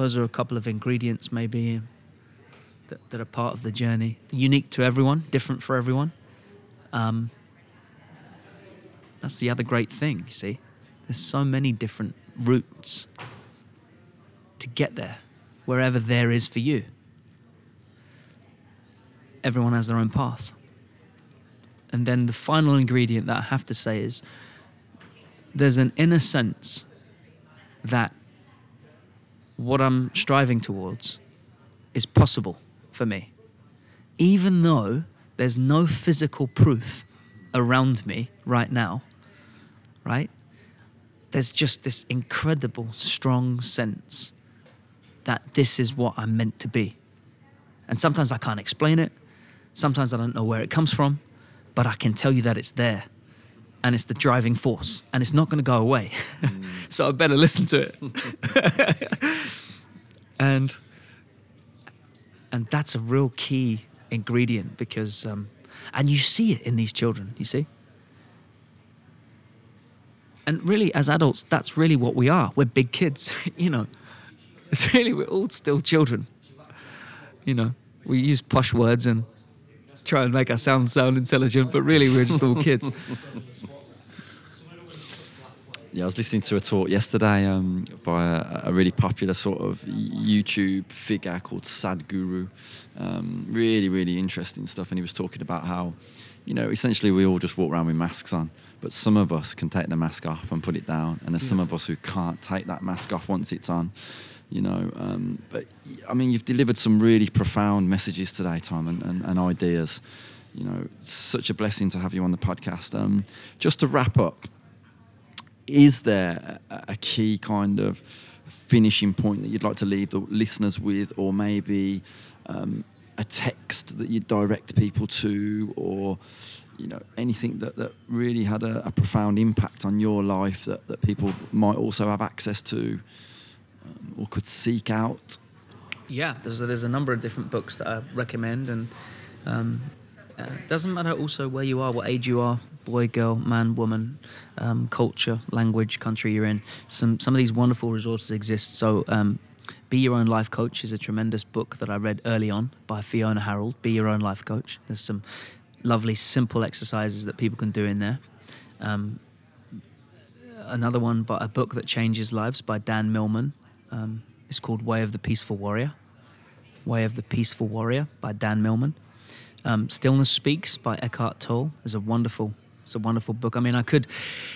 those are a couple of ingredients maybe that, that are part of the journey. Unique to everyone, different for everyone. Um, that's the other great thing, you see. There's so many different routes to get there, wherever there is for you. Everyone has their own path. And then the final ingredient that I have to say is there's an inner sense that what I'm striving towards is possible for me. Even though there's no physical proof around me right now, right? There's just this incredible, strong sense that this is what I'm meant to be. And sometimes I can't explain it. Sometimes I don't know where it comes from, but I can tell you that it's there. And it's the driving force, and it's not going to go away. Mm. [LAUGHS] so I better listen to it. [LAUGHS] and and that's a real key ingredient because um, and you see it in these children you see and really as adults that's really what we are we're big kids [LAUGHS] you know it's really we're all still children you know we use posh words and try and make our sound sound intelligent but really we're just all kids [LAUGHS] yeah, I was listening to a talk yesterday um, by a, a, really popular sort of YouTube figure called Sadhguru. Um, really, really interesting stuff. And he was talking about how, you know, essentially we all just walk around with masks on, but some of us can take the mask off and put it down, and there's yeah. some of us who can't take that mask off once it's on. You know, um, but I mean, you've delivered some really profound messages today, Tom, and, and, and ideas. You know, such a blessing to have you on the podcast. Um, just to wrap up, is there a, key kind of finishing point that you'd like to leave the listeners with, or maybe um, a text that you direct people to, or you know anything that, that really had a, a profound impact on your life that, that people might also have access to um, or could seek out? Yeah, there's, there's a number of different books that I recommend, and um, uh, doesn't matter also where you are, what age you are, boy, girl, man, woman, um, culture, language, country you're in. Some some of these wonderful resources exist. So. Um, be Your Own Life Coach is a tremendous book that I read early on by Fiona Harrold. Be Your Own Life Coach. There's some lovely, simple exercises that people can do in there. Um, another one, but a book that changes lives by Dan Millman. Um, it's called Way of the Peaceful Warrior. Way of the Peaceful Warrior by Dan Millman. Um, Stillness Speaks by Eckhart Tolle is a wonderful it's a wonderful book. I mean, I could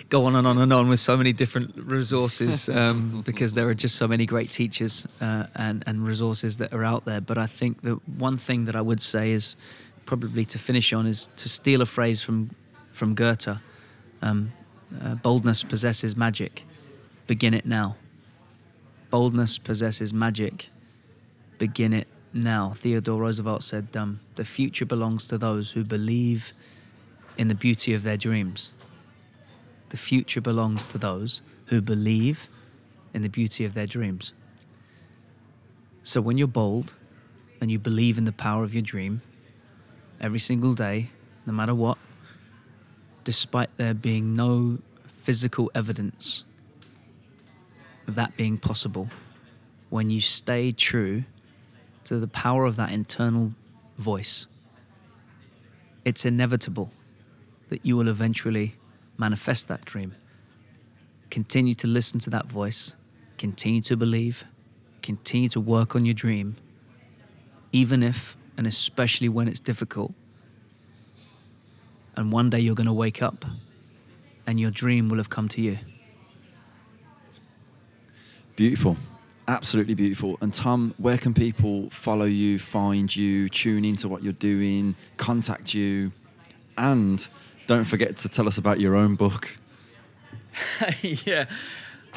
go on and on and on with so many different resources [LAUGHS] um, because there are just so many great teachers uh, and, and resources that are out there. But I think the one thing that I would say is probably to finish on is to steal a phrase from from Goethe. Um, uh, boldness possesses magic. Begin it now. Boldness possesses magic. Begin it now. Theodore Roosevelt said, um, "The future belongs to those who believe." in the beauty of their dreams. The future belongs to those who believe in the beauty of their dreams. So when you're bold and you believe in the power of your dream, every single day, no matter what, despite there being no physical evidence of that being possible, when you stay true to the power of that internal voice, it's inevitable that you will eventually manifest that dream. Continue to listen to that voice, continue to believe, continue to work on your dream, even if and especially when it's difficult. And one day you're going to wake up and your dream will have come to you. Beautiful. Absolutely beautiful. And Tom, where can people follow you, find you, tune into what you're doing, contact you, and don't forget to tell us about your own book. [LAUGHS] yeah,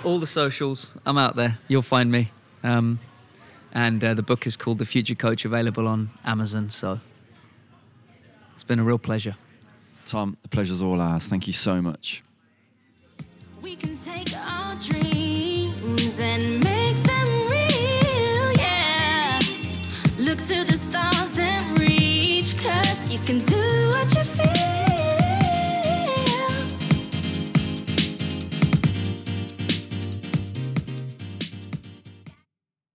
all the socials. I'm out there. You'll find me. Um, and uh, the book is called The Future Coach, available on Amazon. So it's been a real pleasure. Tom, the pleasure's all ours. Thank you so much.